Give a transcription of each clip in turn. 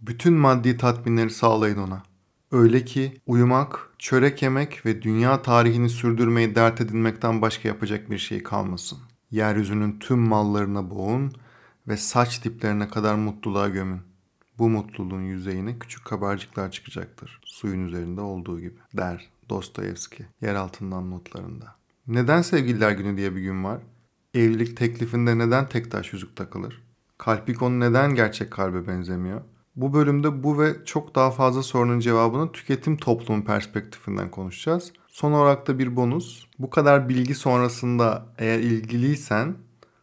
Bütün maddi tatminleri sağlayın ona. Öyle ki uyumak, çörek yemek ve dünya tarihini sürdürmeyi dert edinmekten başka yapacak bir şey kalmasın. Yeryüzünün tüm mallarına boğun ve saç diplerine kadar mutluluğa gömün. Bu mutluluğun yüzeyine küçük kabarcıklar çıkacaktır. Suyun üzerinde olduğu gibi der Dostoyevski yer altından notlarında. Neden sevgililer günü diye bir gün var? Evlilik teklifinde neden tek taş yüzük takılır? Kalp ikonu neden gerçek kalbe benzemiyor? Bu bölümde bu ve çok daha fazla sorunun cevabını tüketim toplumu perspektifinden konuşacağız. Son olarak da bir bonus. Bu kadar bilgi sonrasında eğer ilgiliysen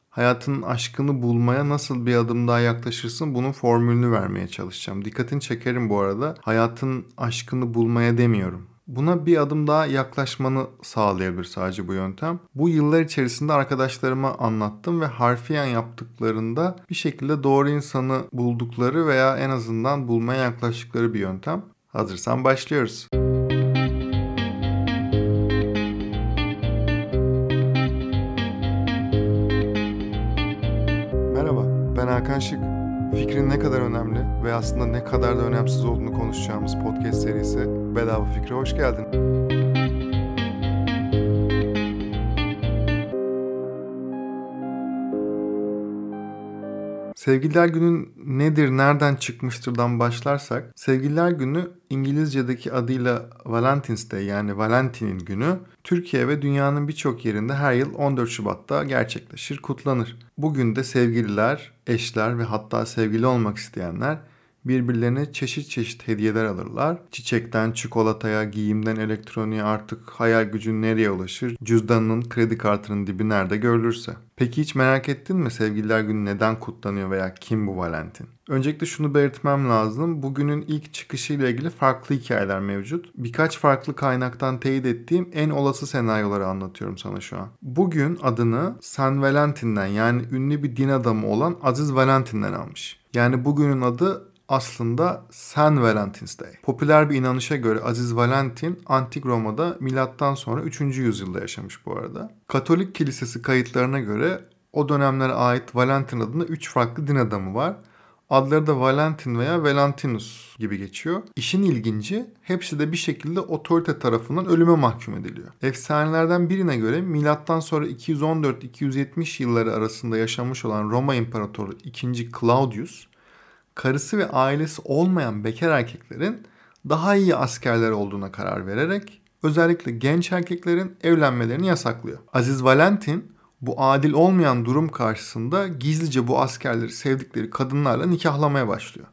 hayatının aşkını bulmaya nasıl bir adım daha yaklaşırsın bunun formülünü vermeye çalışacağım. Dikkatini çekerim bu arada. Hayatın aşkını bulmaya demiyorum. Buna bir adım daha yaklaşmanı sağlayabilir sadece bu yöntem. Bu yıllar içerisinde arkadaşlarıma anlattım ve harfiyen yaptıklarında bir şekilde doğru insanı buldukları veya en azından bulmaya yaklaştıkları bir yöntem. Hazırsan başlıyoruz. Merhaba, aslında ne kadar da önemsiz olduğunu konuşacağımız podcast serisi Bedava Fikre hoş geldin. Sevgililer Günü nedir, nereden çıkmıştırdan başlarsak, Sevgililer Günü İngilizce'deki adıyla Valentine's Day yani Valentin'in günü Türkiye ve dünyanın birçok yerinde her yıl 14 Şubat'ta gerçekleşir, kutlanır. Bugün de sevgililer, eşler ve hatta sevgili olmak isteyenler birbirlerine çeşit çeşit hediyeler alırlar. Çiçekten çikolataya, giyimden elektroniğe artık hayal gücün nereye ulaşır? Cüzdanının, kredi kartının dibi nerede görülürse. Peki hiç merak ettin mi sevgililer günü neden kutlanıyor veya kim bu Valentin? Öncelikle şunu belirtmem lazım. Bugünün ilk çıkışıyla ilgili farklı hikayeler mevcut. Birkaç farklı kaynaktan teyit ettiğim en olası senaryoları anlatıyorum sana şu an. Bugün adını San Valentin'den yani ünlü bir din adamı olan Aziz Valentin'den almış. Yani bugünün adı aslında San Valentine's Day. Popüler bir inanışa göre Aziz Valentin Antik Roma'da milattan sonra 3. yüzyılda yaşamış bu arada. Katolik kilisesi kayıtlarına göre o dönemlere ait Valentin adında 3 farklı din adamı var. Adları da Valentin veya Valentinus gibi geçiyor. İşin ilginci hepsi de bir şekilde otorite tarafından ölüme mahkum ediliyor. Efsanelerden birine göre milattan sonra 214-270 yılları arasında yaşamış olan Roma İmparatoru 2. Claudius karısı ve ailesi olmayan bekar erkeklerin daha iyi askerler olduğuna karar vererek özellikle genç erkeklerin evlenmelerini yasaklıyor. Aziz Valentin bu adil olmayan durum karşısında gizlice bu askerleri sevdikleri kadınlarla nikahlamaya başlıyor.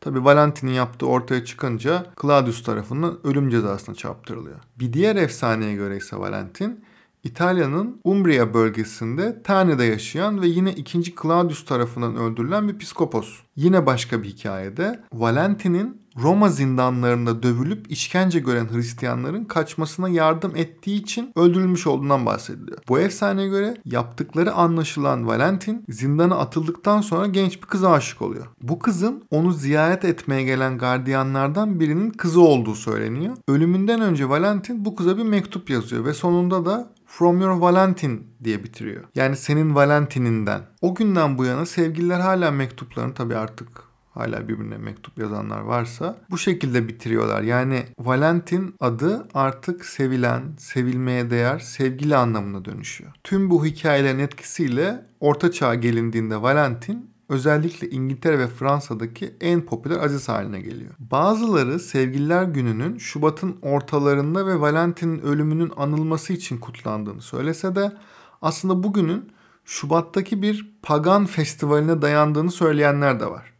Tabi Valentin'in yaptığı ortaya çıkınca Claudius tarafından ölüm cezasına çarptırılıyor. Bir diğer efsaneye göre ise Valentin İtalya'nın Umbria bölgesinde Terni'de yaşayan ve yine 2. Claudius tarafından öldürülen bir psikopos. Yine başka bir hikayede Valentin'in Roma zindanlarında dövülüp işkence gören Hristiyanların kaçmasına yardım ettiği için öldürülmüş olduğundan bahsediliyor. Bu efsaneye göre yaptıkları anlaşılan Valentin zindana atıldıktan sonra genç bir kıza aşık oluyor. Bu kızın onu ziyaret etmeye gelen gardiyanlardan birinin kızı olduğu söyleniyor. Ölümünden önce Valentin bu kıza bir mektup yazıyor ve sonunda da From Your Valentin diye bitiriyor. Yani senin Valentininden. O günden bu yana sevgililer hala mektuplarını tabii artık hala birbirine mektup yazanlar varsa bu şekilde bitiriyorlar. Yani Valentin adı artık sevilen, sevilmeye değer, sevgili anlamına dönüşüyor. Tüm bu hikayelerin etkisiyle orta çağ gelindiğinde Valentin özellikle İngiltere ve Fransa'daki en popüler aziz haline geliyor. Bazıları Sevgililer Günü'nün Şubat'ın ortalarında ve Valentin'in ölümünün anılması için kutlandığını söylese de aslında bugünün Şubat'taki bir pagan festivaline dayandığını söyleyenler de var.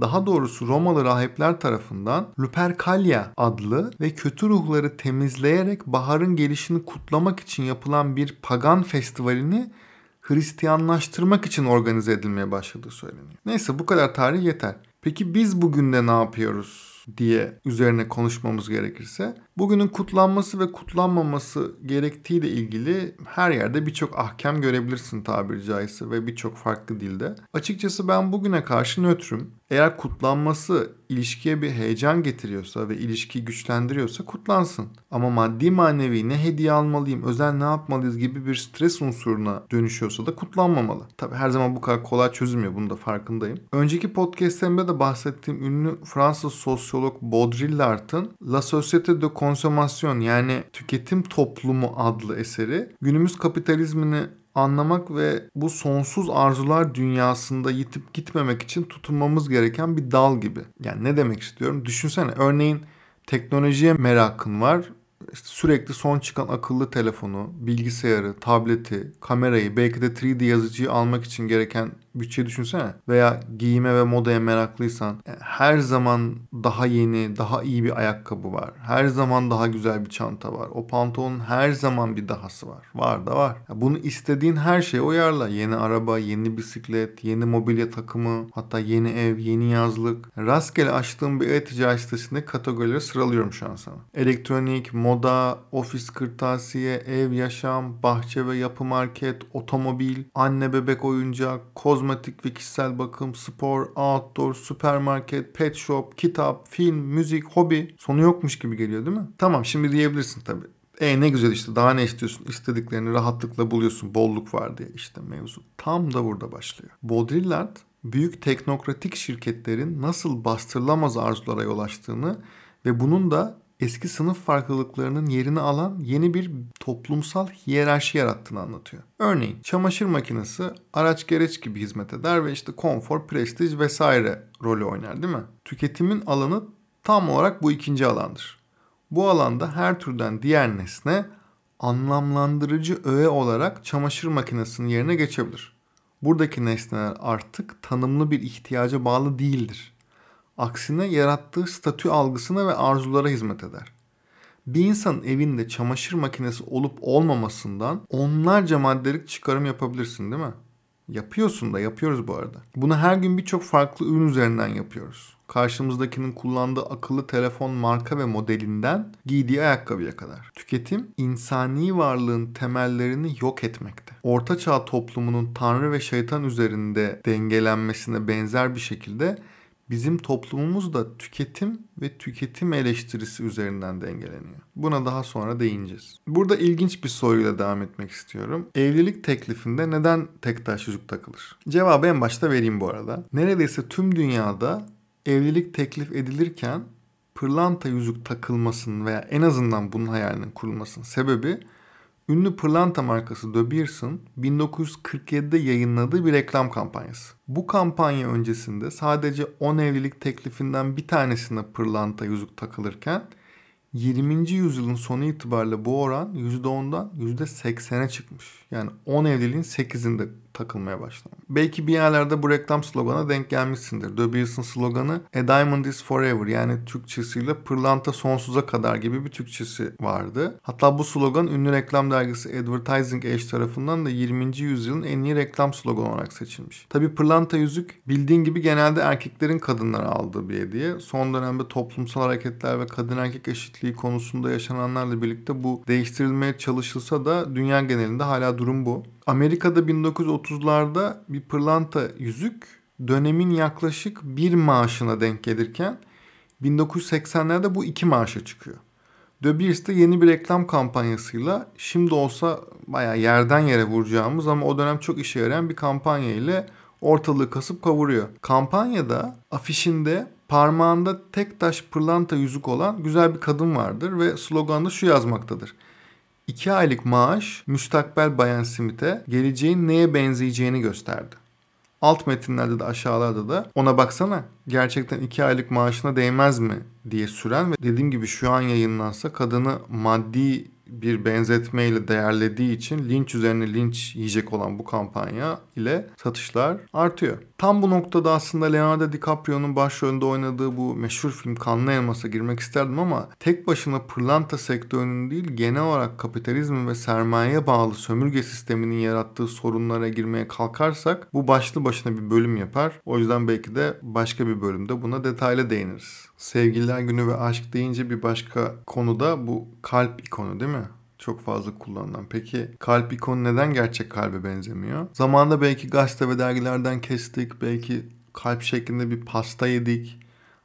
Daha doğrusu Romalı rahipler tarafından Lupercalia adlı ve kötü ruhları temizleyerek baharın gelişini kutlamak için yapılan bir pagan festivalini Hristiyanlaştırmak için organize edilmeye başladığı söyleniyor. Neyse bu kadar tarih yeter. Peki biz bugün de ne yapıyoruz? diye üzerine konuşmamız gerekirse bugünün kutlanması ve kutlanmaması gerektiğiyle ilgili her yerde birçok ahkam görebilirsin tabiri caizse ve birçok farklı dilde. Açıkçası ben bugüne karşı nötrüm. Eğer kutlanması ilişkiye bir heyecan getiriyorsa ve ilişkiyi güçlendiriyorsa kutlansın. Ama maddi manevi ne hediye almalıyım, özel ne yapmalıyız gibi bir stres unsuruna dönüşüyorsa da kutlanmamalı. Tabi her zaman bu kadar kolay çözülmüyor bunun da farkındayım. Önceki podcastlerimde de bahsettiğim ünlü Fransız sosyolog Baudrillard'ın La Société de Consommation yani Tüketim Toplumu adlı eseri günümüz kapitalizmini anlamak ve bu sonsuz arzular dünyasında yitip gitmemek için tutunmamız gereken bir dal gibi. Yani ne demek istiyorum? Düşünsene örneğin teknolojiye merakın var işte sürekli son çıkan akıllı telefonu, bilgisayarı, tableti, kamerayı, belki de 3D yazıcıyı almak için gereken bütçe düşünsene. Veya giyime ve modaya meraklıysan e, her zaman daha yeni, daha iyi bir ayakkabı var. Her zaman daha güzel bir çanta var. O pantolonun her zaman bir dahası var. Var da var. Bunu istediğin her şeye uyarla. Yeni araba, yeni bisiklet, yeni mobilya takımı, hatta yeni ev, yeni yazlık. Rastgele açtığım bir e-ticaret sitesinde kategorileri sıralıyorum şu an sana. Elektronik, moda, ofis kırtasiye, ev yaşam, bahçe ve yapı market, otomobil, anne bebek oyuncak, kozmetik kozmetik ve kişisel bakım, spor, outdoor, süpermarket, pet shop, kitap, film, müzik, hobi sonu yokmuş gibi geliyor değil mi? Tamam şimdi diyebilirsin tabii. E ne güzel işte daha ne istiyorsun? İstediklerini rahatlıkla buluyorsun. Bolluk var diye işte mevzu. Tam da burada başlıyor. Baudrillard büyük teknokratik şirketlerin nasıl bastırılamaz arzulara yol açtığını ve bunun da eski sınıf farklılıklarının yerini alan yeni bir toplumsal hiyerarşi yarattığını anlatıyor. Örneğin çamaşır makinesi araç gereç gibi hizmet eder ve işte konfor, prestij vesaire rolü oynar değil mi? Tüketimin alanı tam olarak bu ikinci alandır. Bu alanda her türden diğer nesne anlamlandırıcı öğe olarak çamaşır makinesinin yerine geçebilir. Buradaki nesneler artık tanımlı bir ihtiyaca bağlı değildir. Aksine yarattığı statü algısına ve arzulara hizmet eder. Bir insanın evinde çamaşır makinesi olup olmamasından onlarca maddelik çıkarım yapabilirsin değil mi? Yapıyorsun da yapıyoruz bu arada. Bunu her gün birçok farklı ürün üzerinden yapıyoruz. Karşımızdakinin kullandığı akıllı telefon marka ve modelinden giydiği ayakkabıya kadar. Tüketim insani varlığın temellerini yok etmekte. Orta çağ toplumunun tanrı ve şeytan üzerinde dengelenmesine benzer bir şekilde bizim toplumumuz da tüketim ve tüketim eleştirisi üzerinden dengeleniyor. Buna daha sonra değineceğiz. Burada ilginç bir soruyla devam etmek istiyorum. Evlilik teklifinde neden tek taş yüzük takılır? Cevabı en başta vereyim bu arada. Neredeyse tüm dünyada evlilik teklif edilirken pırlanta yüzük takılmasının veya en azından bunun hayalinin kurulmasının sebebi Ünlü pırlanta markası De Beers'ın 1947'de yayınladığı bir reklam kampanyası. Bu kampanya öncesinde sadece 10 evlilik teklifinden bir tanesine pırlanta yüzük takılırken 20. yüzyılın sonu itibariyle bu oran %10'dan %80'e çıkmış. Yani 10 evliliğin 8'inde takılmaya başlamış. Belki bir yerlerde bu reklam slogana denk gelmişsindir. Beatles'ın sloganı A Diamond is Forever yani Türkçesiyle pırlanta sonsuza kadar gibi bir Türkçesi vardı. Hatta bu slogan ünlü reklam dergisi Advertising Age tarafından da 20. yüzyılın en iyi reklam sloganı olarak seçilmiş. Tabi pırlanta yüzük bildiğin gibi genelde erkeklerin kadınlara aldığı bir hediye. Son dönemde toplumsal hareketler ve kadın erkek eşitliği konusunda yaşananlarla birlikte bu değiştirilmeye çalışılsa da dünya genelinde hala durum bu. Amerika'da 1930'larda bir pırlanta yüzük dönemin yaklaşık bir maaşına denk gelirken 1980'lerde bu iki maaşa çıkıyor. De Beers de yeni bir reklam kampanyasıyla şimdi olsa baya yerden yere vuracağımız ama o dönem çok işe yarayan bir kampanya ile ortalığı kasıp kavuruyor. Kampanyada afişinde parmağında tek taş pırlanta yüzük olan güzel bir kadın vardır ve sloganda şu yazmaktadır. 2 aylık maaş müstakbel Bayan Smith'e geleceğin neye benzeyeceğini gösterdi. Alt metinlerde de aşağılarda da ona baksana gerçekten 2 aylık maaşına değmez mi diye süren ve dediğim gibi şu an yayınlansa kadını maddi bir benzetmeyle değerlediği için linç üzerine linç yiyecek olan bu kampanya ile satışlar artıyor. Tam bu noktada aslında Leonardo DiCaprio'nun başrolünde oynadığı bu meşhur film Kanlı Elmas'a girmek isterdim ama tek başına pırlanta sektörünün değil genel olarak kapitalizmin ve sermayeye bağlı sömürge sisteminin yarattığı sorunlara girmeye kalkarsak bu başlı başına bir bölüm yapar. O yüzden belki de başka bir bölümde buna detaylı değiniriz. Sevgililer günü ve aşk deyince bir başka konuda bu kalp ikonu değil mi? çok fazla kullanılan. Peki kalp ikonu neden gerçek kalbe benzemiyor? Zamanında belki gazete ve dergilerden kestik, belki kalp şeklinde bir pasta yedik.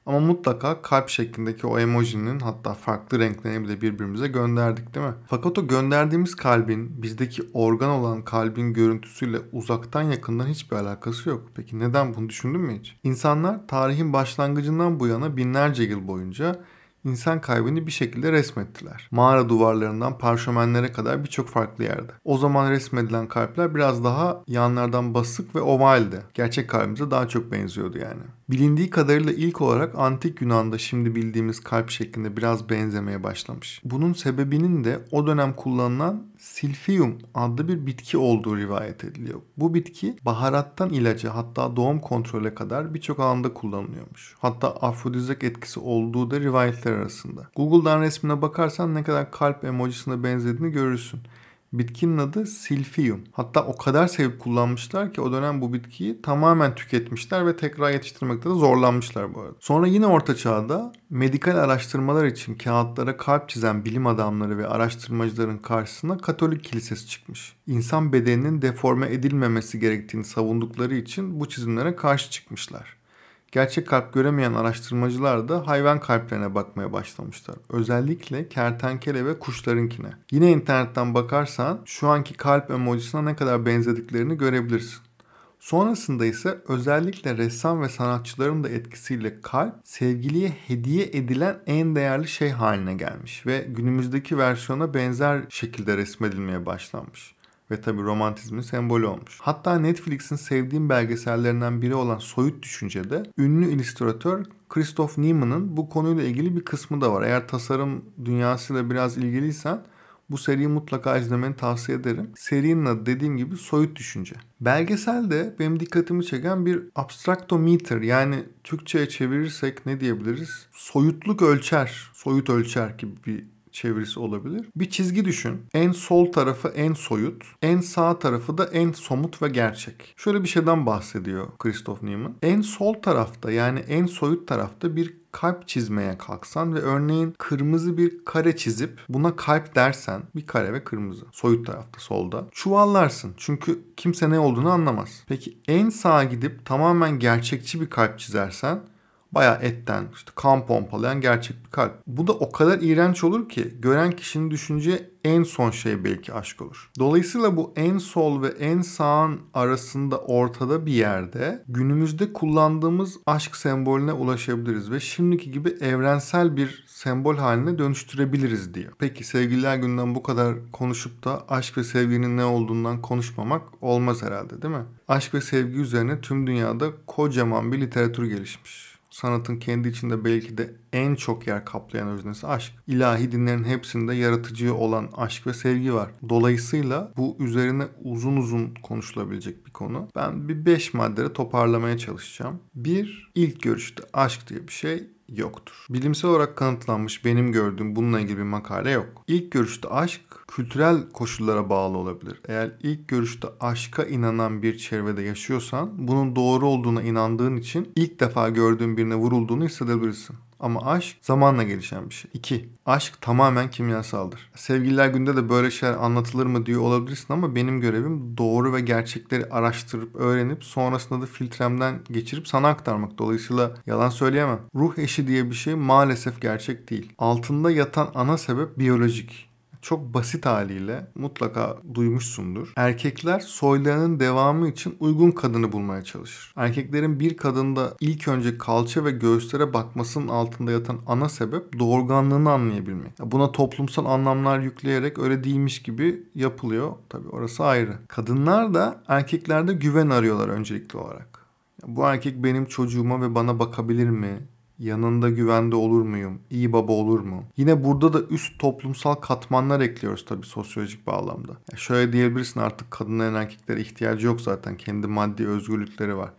Ama mutlaka kalp şeklindeki o emojinin hatta farklı renklerini bile birbirimize gönderdik değil mi? Fakat o gönderdiğimiz kalbin bizdeki organ olan kalbin görüntüsüyle uzaktan yakından hiçbir alakası yok. Peki neden bunu düşündün mü hiç? İnsanlar tarihin başlangıcından bu yana binlerce yıl boyunca insan kalbini bir şekilde resmettiler. Mağara duvarlarından parşömenlere kadar birçok farklı yerde. O zaman resmedilen kalpler biraz daha yanlardan basık ve ovaldi. Gerçek kalbimize daha çok benziyordu yani. Bilindiği kadarıyla ilk olarak antik Yunan'da şimdi bildiğimiz kalp şeklinde biraz benzemeye başlamış. Bunun sebebinin de o dönem kullanılan silfium adlı bir bitki olduğu rivayet ediliyor. Bu bitki baharattan ilaca hatta doğum kontrole kadar birçok alanda kullanılıyormuş. Hatta afrodizyak etkisi olduğu da rivayetler arasında. Google'dan resmine bakarsan ne kadar kalp emojisine benzediğini görürsün. Bitkinin adı silfium. Hatta o kadar sevip kullanmışlar ki o dönem bu bitkiyi tamamen tüketmişler ve tekrar yetiştirmekte de zorlanmışlar bu arada. Sonra yine orta çağda medikal araştırmalar için kağıtlara kalp çizen bilim adamları ve araştırmacıların karşısına Katolik kilisesi çıkmış. İnsan bedeninin deforme edilmemesi gerektiğini savundukları için bu çizimlere karşı çıkmışlar. Gerçek kalp göremeyen araştırmacılar da hayvan kalplerine bakmaya başlamışlar. Özellikle kertenkele ve kuşlarınkine. Yine internetten bakarsan şu anki kalp emojisine ne kadar benzediklerini görebilirsin. Sonrasında ise özellikle ressam ve sanatçıların da etkisiyle kalp sevgiliye hediye edilen en değerli şey haline gelmiş ve günümüzdeki versiyona benzer şekilde resmedilmeye başlanmış ve tabi romantizmin sembolü olmuş. Hatta Netflix'in sevdiğim belgesellerinden biri olan Soyut Düşünce'de ünlü illüstratör Christoph Niemann'ın bu konuyla ilgili bir kısmı da var. Eğer tasarım dünyasıyla biraz ilgiliysen bu seriyi mutlaka izlemeni tavsiye ederim. Serinin adı dediğim gibi Soyut Düşünce. Belgeselde benim dikkatimi çeken bir abstraktometer yani Türkçe'ye çevirirsek ne diyebiliriz? Soyutluk ölçer, soyut ölçer gibi bir çevirisi olabilir. Bir çizgi düşün. En sol tarafı en soyut, en sağ tarafı da en somut ve gerçek. Şöyle bir şeyden bahsediyor Christoph Niemann. En sol tarafta yani en soyut tarafta bir kalp çizmeye kalksan ve örneğin kırmızı bir kare çizip buna kalp dersen bir kare ve kırmızı soyut tarafta solda çuvallarsın. Çünkü kimse ne olduğunu anlamaz. Peki en sağa gidip tamamen gerçekçi bir kalp çizersen Baya etten işte kan pompalayan gerçek bir kalp. Bu da o kadar iğrenç olur ki gören kişinin düşünce en son şey belki aşk olur. Dolayısıyla bu en sol ve en sağın arasında ortada bir yerde günümüzde kullandığımız aşk sembolüne ulaşabiliriz ve şimdiki gibi evrensel bir sembol haline dönüştürebiliriz diyor. Peki sevgililer günden bu kadar konuşup da aşk ve sevginin ne olduğundan konuşmamak olmaz herhalde değil mi? Aşk ve sevgi üzerine tüm dünyada kocaman bir literatür gelişmiş sanatın kendi içinde belki de en çok yer kaplayan öznesi aşk. İlahi dinlerin hepsinde yaratıcı olan aşk ve sevgi var. Dolayısıyla bu üzerine uzun uzun konuşulabilecek bir konu. Ben bir beş maddede toparlamaya çalışacağım. Bir, ilk görüşte aşk diye bir şey yoktur. Bilimsel olarak kanıtlanmış benim gördüğüm bununla ilgili bir makale yok. İlk görüşte aşk kültürel koşullara bağlı olabilir. Eğer ilk görüşte aşka inanan bir çevrede yaşıyorsan bunun doğru olduğuna inandığın için ilk defa gördüğün birine vurulduğunu hissedebilirsin. Ama aşk zamanla gelişen bir şey. 2. Aşk tamamen kimyasaldır. Sevgililer günde de böyle şeyler anlatılır mı diyor olabilirsin ama benim görevim doğru ve gerçekleri araştırıp öğrenip sonrasında da filtremden geçirip sana aktarmak. Dolayısıyla yalan söyleyemem. Ruh eşi diye bir şey maalesef gerçek değil. Altında yatan ana sebep biyolojik çok basit haliyle mutlaka duymuşsundur. Erkekler soylarının devamı için uygun kadını bulmaya çalışır. Erkeklerin bir kadında ilk önce kalça ve göğüslere bakmasının altında yatan ana sebep doğurganlığını anlayabilmek. Buna toplumsal anlamlar yükleyerek öyle değilmiş gibi yapılıyor. Tabii orası ayrı. Kadınlar da erkeklerde güven arıyorlar öncelikli olarak. Bu erkek benim çocuğuma ve bana bakabilir mi? Yanında güvende olur muyum? İyi baba olur mu? Yine burada da üst toplumsal katmanlar ekliyoruz tabii sosyolojik bağlamda. Ya şöyle diyebilirsin artık kadınların erkeklere ihtiyacı yok zaten. Kendi maddi özgürlükleri var.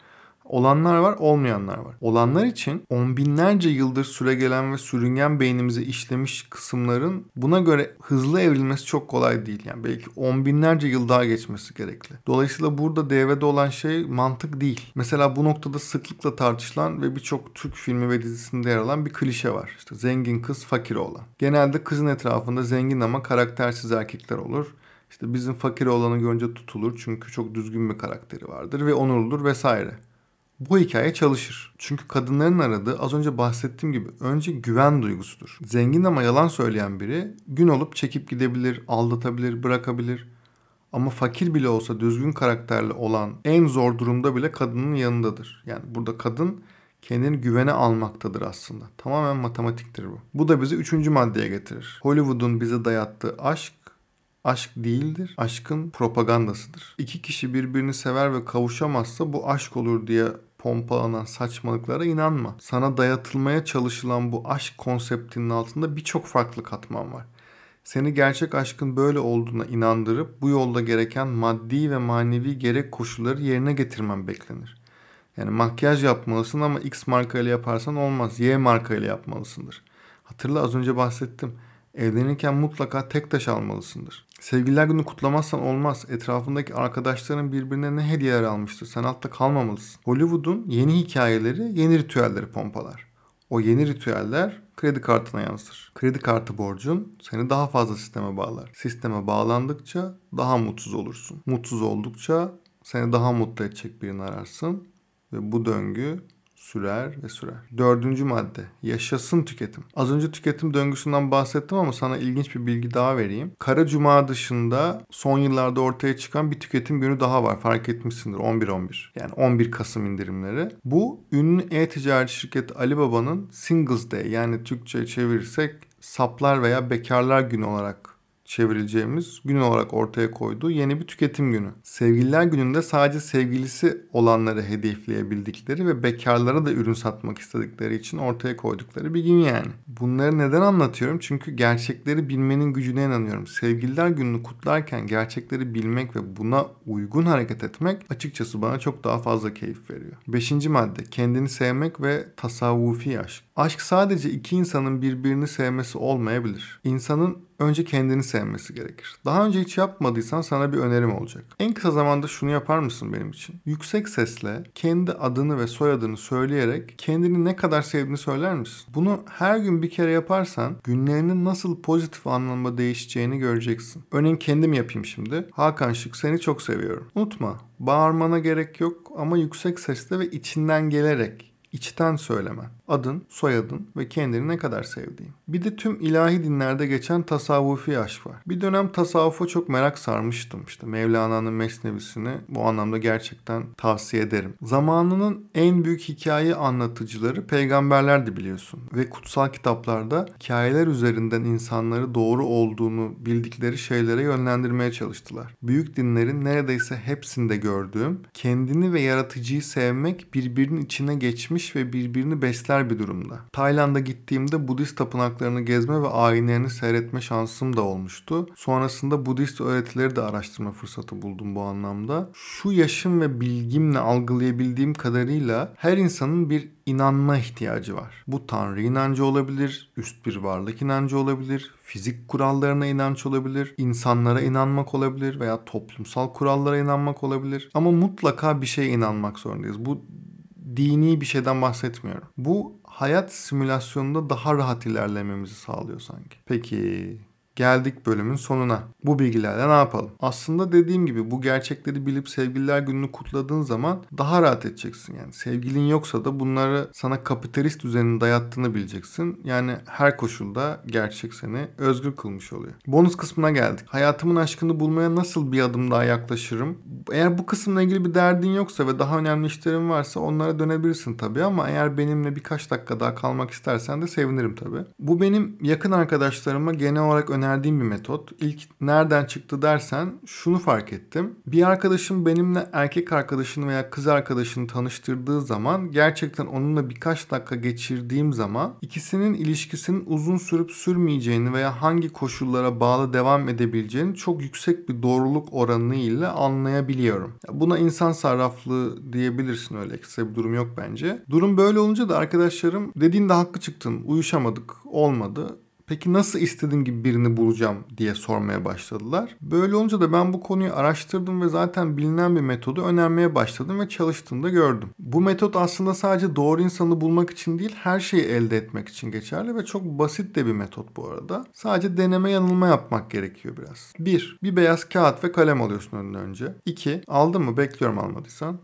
Olanlar var, olmayanlar var. Olanlar için on binlerce yıldır süre gelen ve sürüngen beynimize işlemiş kısımların buna göre hızlı evrilmesi çok kolay değil. Yani belki on binlerce yıl daha geçmesi gerekli. Dolayısıyla burada devrede olan şey mantık değil. Mesela bu noktada sıklıkla tartışılan ve birçok Türk filmi ve dizisinde yer alan bir klişe var. İşte zengin kız fakir olan. Genelde kızın etrafında zengin ama karaktersiz erkekler olur. İşte bizim fakir olanı görünce tutulur çünkü çok düzgün bir karakteri vardır ve onurludur vesaire bu hikaye çalışır. Çünkü kadınların aradığı az önce bahsettiğim gibi önce güven duygusudur. Zengin ama yalan söyleyen biri gün olup çekip gidebilir, aldatabilir, bırakabilir. Ama fakir bile olsa düzgün karakterli olan en zor durumda bile kadının yanındadır. Yani burada kadın kendini güvene almaktadır aslında. Tamamen matematiktir bu. Bu da bizi üçüncü maddeye getirir. Hollywood'un bize dayattığı aşk aşk değildir. Aşkın propagandasıdır. İki kişi birbirini sever ve kavuşamazsa bu aşk olur diye pompalanan saçmalıklara inanma. Sana dayatılmaya çalışılan bu aşk konseptinin altında birçok farklı katman var. Seni gerçek aşkın böyle olduğuna inandırıp bu yolda gereken maddi ve manevi gerek koşulları yerine getirmen beklenir. Yani makyaj yapmalısın ama X marka ile yaparsan olmaz. Y marka ile yapmalısındır. Hatırla az önce bahsettim. Evlenirken mutlaka tek taş almalısındır. Sevgililer günü kutlamazsan olmaz. Etrafındaki arkadaşların birbirine ne hediyeler almıştır. Sen altta kalmamalısın. Hollywood'un yeni hikayeleri, yeni ritüelleri pompalar. O yeni ritüeller kredi kartına yansır. Kredi kartı borcun seni daha fazla sisteme bağlar. Sisteme bağlandıkça daha mutsuz olursun. Mutsuz oldukça seni daha mutlu edecek birini ararsın. Ve bu döngü sürer ve sürer. Dördüncü madde yaşasın tüketim. Az önce tüketim döngüsünden bahsettim ama sana ilginç bir bilgi daha vereyim. Kara Cuma dışında son yıllarda ortaya çıkan bir tüketim günü daha var. Fark etmişsindir 11-11. Yani 11 Kasım indirimleri. Bu ünlü e-ticaret şirketi Alibaba'nın Singles Day yani Türkçe çevirirsek saplar veya bekarlar günü olarak çevireceğimiz gün olarak ortaya koyduğu yeni bir tüketim günü. Sevgililer gününde sadece sevgilisi olanları hedefleyebildikleri ve bekarlara da ürün satmak istedikleri için ortaya koydukları bir gün yani. Bunları neden anlatıyorum? Çünkü gerçekleri bilmenin gücüne inanıyorum. Sevgililer gününü kutlarken gerçekleri bilmek ve buna uygun hareket etmek açıkçası bana çok daha fazla keyif veriyor. Beşinci madde kendini sevmek ve tasavvufi aşk. Aşk sadece iki insanın birbirini sevmesi olmayabilir. İnsanın önce kendini sevmesi gerekir. Daha önce hiç yapmadıysan sana bir önerim olacak. En kısa zamanda şunu yapar mısın benim için? Yüksek sesle kendi adını ve soyadını söyleyerek kendini ne kadar sevdiğini söyler misin? Bunu her gün bir kere yaparsan günlerinin nasıl pozitif anlamda değişeceğini göreceksin. Örneğin kendim yapayım şimdi. Hakan Şık seni çok seviyorum. Unutma bağırmana gerek yok ama yüksek sesle ve içinden gelerek içten söylemen adın, soyadın ve kendini ne kadar sevdiğin. Bir de tüm ilahi dinlerde geçen tasavvufi aşk var. Bir dönem tasavvufa çok merak sarmıştım. İşte Mevlana'nın Mesnevisini bu anlamda gerçekten tavsiye ederim. Zamanının en büyük hikaye anlatıcıları peygamberlerdi biliyorsun. Ve kutsal kitaplarda hikayeler üzerinden insanları doğru olduğunu bildikleri şeylere yönlendirmeye çalıştılar. Büyük dinlerin neredeyse hepsinde gördüğüm kendini ve yaratıcıyı sevmek birbirinin içine geçmiş ve birbirini besler benzer bir durumda. Tayland'a gittiğimde Budist tapınaklarını gezme ve ayinlerini seyretme şansım da olmuştu. Sonrasında Budist öğretileri de araştırma fırsatı buldum bu anlamda. Şu yaşım ve bilgimle algılayabildiğim kadarıyla her insanın bir inanma ihtiyacı var. Bu tanrı inancı olabilir, üst bir varlık inancı olabilir, fizik kurallarına inanç olabilir, insanlara inanmak olabilir veya toplumsal kurallara inanmak olabilir. Ama mutlaka bir şeye inanmak zorundayız. Bu dini bir şeyden bahsetmiyorum. Bu hayat simülasyonunda daha rahat ilerlememizi sağlıyor sanki. Peki Geldik bölümün sonuna. Bu bilgilerle ne yapalım? Aslında dediğim gibi bu gerçekleri bilip sevgililer gününü kutladığın zaman daha rahat edeceksin. Yani sevgilin yoksa da bunları sana kapitalist düzenin dayattığını bileceksin. Yani her koşulda gerçek seni özgür kılmış oluyor. Bonus kısmına geldik. Hayatımın aşkını bulmaya nasıl bir adım daha yaklaşırım? Eğer bu kısımla ilgili bir derdin yoksa ve daha önemli işlerin varsa onlara dönebilirsin tabii ama eğer benimle birkaç dakika daha kalmak istersen de sevinirim tabii. Bu benim yakın arkadaşlarıma genel olarak önemli önerdiğim bir metot. İlk nereden çıktı dersen şunu fark ettim. Bir arkadaşım benimle erkek arkadaşını veya kız arkadaşını tanıştırdığı zaman gerçekten onunla birkaç dakika geçirdiğim zaman ikisinin ilişkisinin uzun sürüp sürmeyeceğini veya hangi koşullara bağlı devam edebileceğini çok yüksek bir doğruluk oranı ile anlayabiliyorum. Buna insan sarraflığı diyebilirsin öyle ekstra bir durum yok bence. Durum böyle olunca da arkadaşlarım dediğinde haklı çıktın uyuşamadık olmadı Peki nasıl istediğim gibi birini bulacağım diye sormaya başladılar. Böyle olunca da ben bu konuyu araştırdım ve zaten bilinen bir metodu önermeye başladım ve çalıştığında gördüm. Bu metot aslında sadece doğru insanı bulmak için değil her şeyi elde etmek için geçerli ve çok basit de bir metot bu arada. Sadece deneme yanılma yapmak gerekiyor biraz. 1. Bir beyaz kağıt ve kalem alıyorsun önüne önce. 2. Aldın mı? Bekliyorum almadıysan.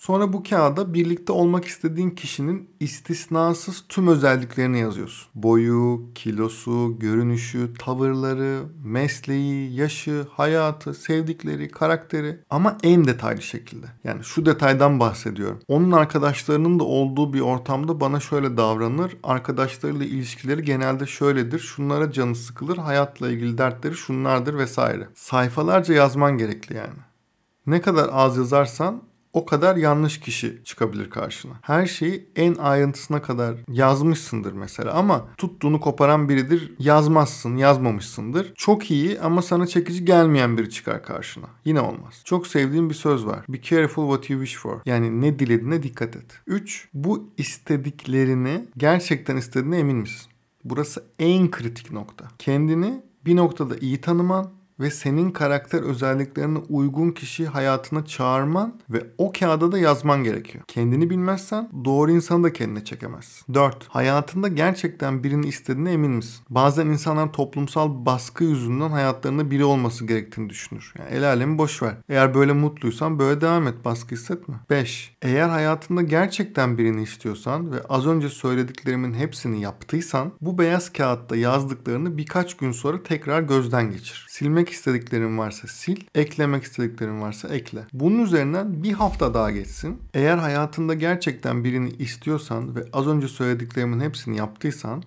Sonra bu kağıda birlikte olmak istediğin kişinin istisnasız tüm özelliklerini yazıyorsun. Boyu, kilosu, görünüşü, tavırları, mesleği, yaşı, hayatı, sevdikleri, karakteri ama en detaylı şekilde. Yani şu detaydan bahsediyorum. Onun arkadaşlarının da olduğu bir ortamda bana şöyle davranır. Arkadaşlarıyla ilişkileri genelde şöyledir. Şunlara canı sıkılır. Hayatla ilgili dertleri şunlardır vesaire. Sayfalarca yazman gerekli yani. Ne kadar az yazarsan o kadar yanlış kişi çıkabilir karşına. Her şeyi en ayrıntısına kadar yazmışsındır mesela ama tuttuğunu koparan biridir yazmazsın, yazmamışsındır. Çok iyi ama sana çekici gelmeyen biri çıkar karşına. Yine olmaz. Çok sevdiğim bir söz var. Be careful what you wish for. Yani ne dilediğine dikkat et. 3. Bu istediklerini gerçekten istediğine emin misin? Burası en kritik nokta. Kendini bir noktada iyi tanıman ve senin karakter özelliklerine uygun kişiyi hayatına çağırman ve o kağıda da yazman gerekiyor. Kendini bilmezsen doğru insanı da kendine çekemezsin. 4. Hayatında gerçekten birini istediğine emin misin? Bazen insanlar toplumsal baskı yüzünden hayatlarında biri olması gerektiğini düşünür. Yani el alemi boş ver. Eğer böyle mutluysan böyle devam et. Baskı hissetme. 5. Eğer hayatında gerçekten birini istiyorsan ve az önce söylediklerimin hepsini yaptıysan bu beyaz kağıtta yazdıklarını birkaç gün sonra tekrar gözden geçir. Silmek istediklerin varsa sil, eklemek istediklerin varsa ekle. Bunun üzerinden bir hafta daha geçsin. Eğer hayatında gerçekten birini istiyorsan ve az önce söylediklerimin hepsini yaptıysan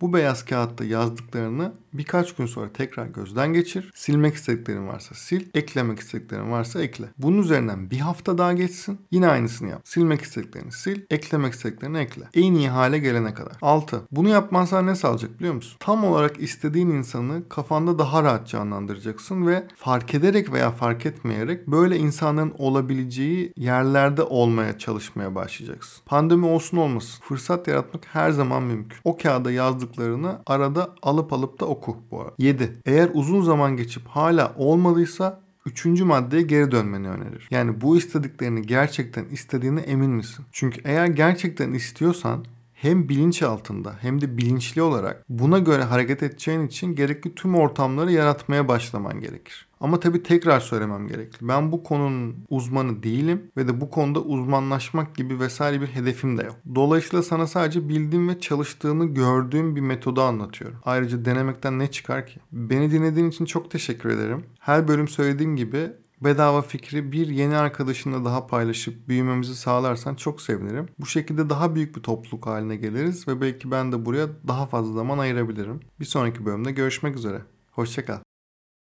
bu beyaz kağıtta yazdıklarını birkaç gün sonra tekrar gözden geçir. Silmek istediklerin varsa sil, eklemek istediklerin varsa ekle. Bunun üzerinden bir hafta daha geçsin. Yine aynısını yap. Silmek istediklerini sil, eklemek istediklerini ekle. En iyi hale gelene kadar. 6. Bunu yapmazsan ne sağlayacak biliyor musun? Tam olarak istediğin insanı kafanda daha rahat canlandıracaksın ve fark ederek veya fark etmeyerek böyle insanların olabileceği yerlerde olmaya çalışmaya başlayacaksın. Pandemi olsun olmasın. Fırsat yaratmak her zaman mümkün. O kağıda yazdıklarını arada alıp alıp da oku bu arada. 7. Eğer uzun zaman geçip hala olmadıysa Üçüncü maddeye geri dönmeni önerir. Yani bu istediklerini gerçekten istediğine emin misin? Çünkü eğer gerçekten istiyorsan hem bilinç altında hem de bilinçli olarak buna göre hareket edeceğin için gerekli tüm ortamları yaratmaya başlaman gerekir. Ama tabii tekrar söylemem gerekli. Ben bu konunun uzmanı değilim ve de bu konuda uzmanlaşmak gibi vesaire bir hedefim de yok. Dolayısıyla sana sadece bildiğim ve çalıştığını gördüğüm bir metodu anlatıyorum. Ayrıca denemekten ne çıkar ki? Beni dinlediğin için çok teşekkür ederim. Her bölüm söylediğim gibi bedava fikri bir yeni arkadaşınla daha paylaşıp büyümemizi sağlarsan çok sevinirim. Bu şekilde daha büyük bir topluluk haline geliriz ve belki ben de buraya daha fazla zaman ayırabilirim. Bir sonraki bölümde görüşmek üzere. Hoşçakal.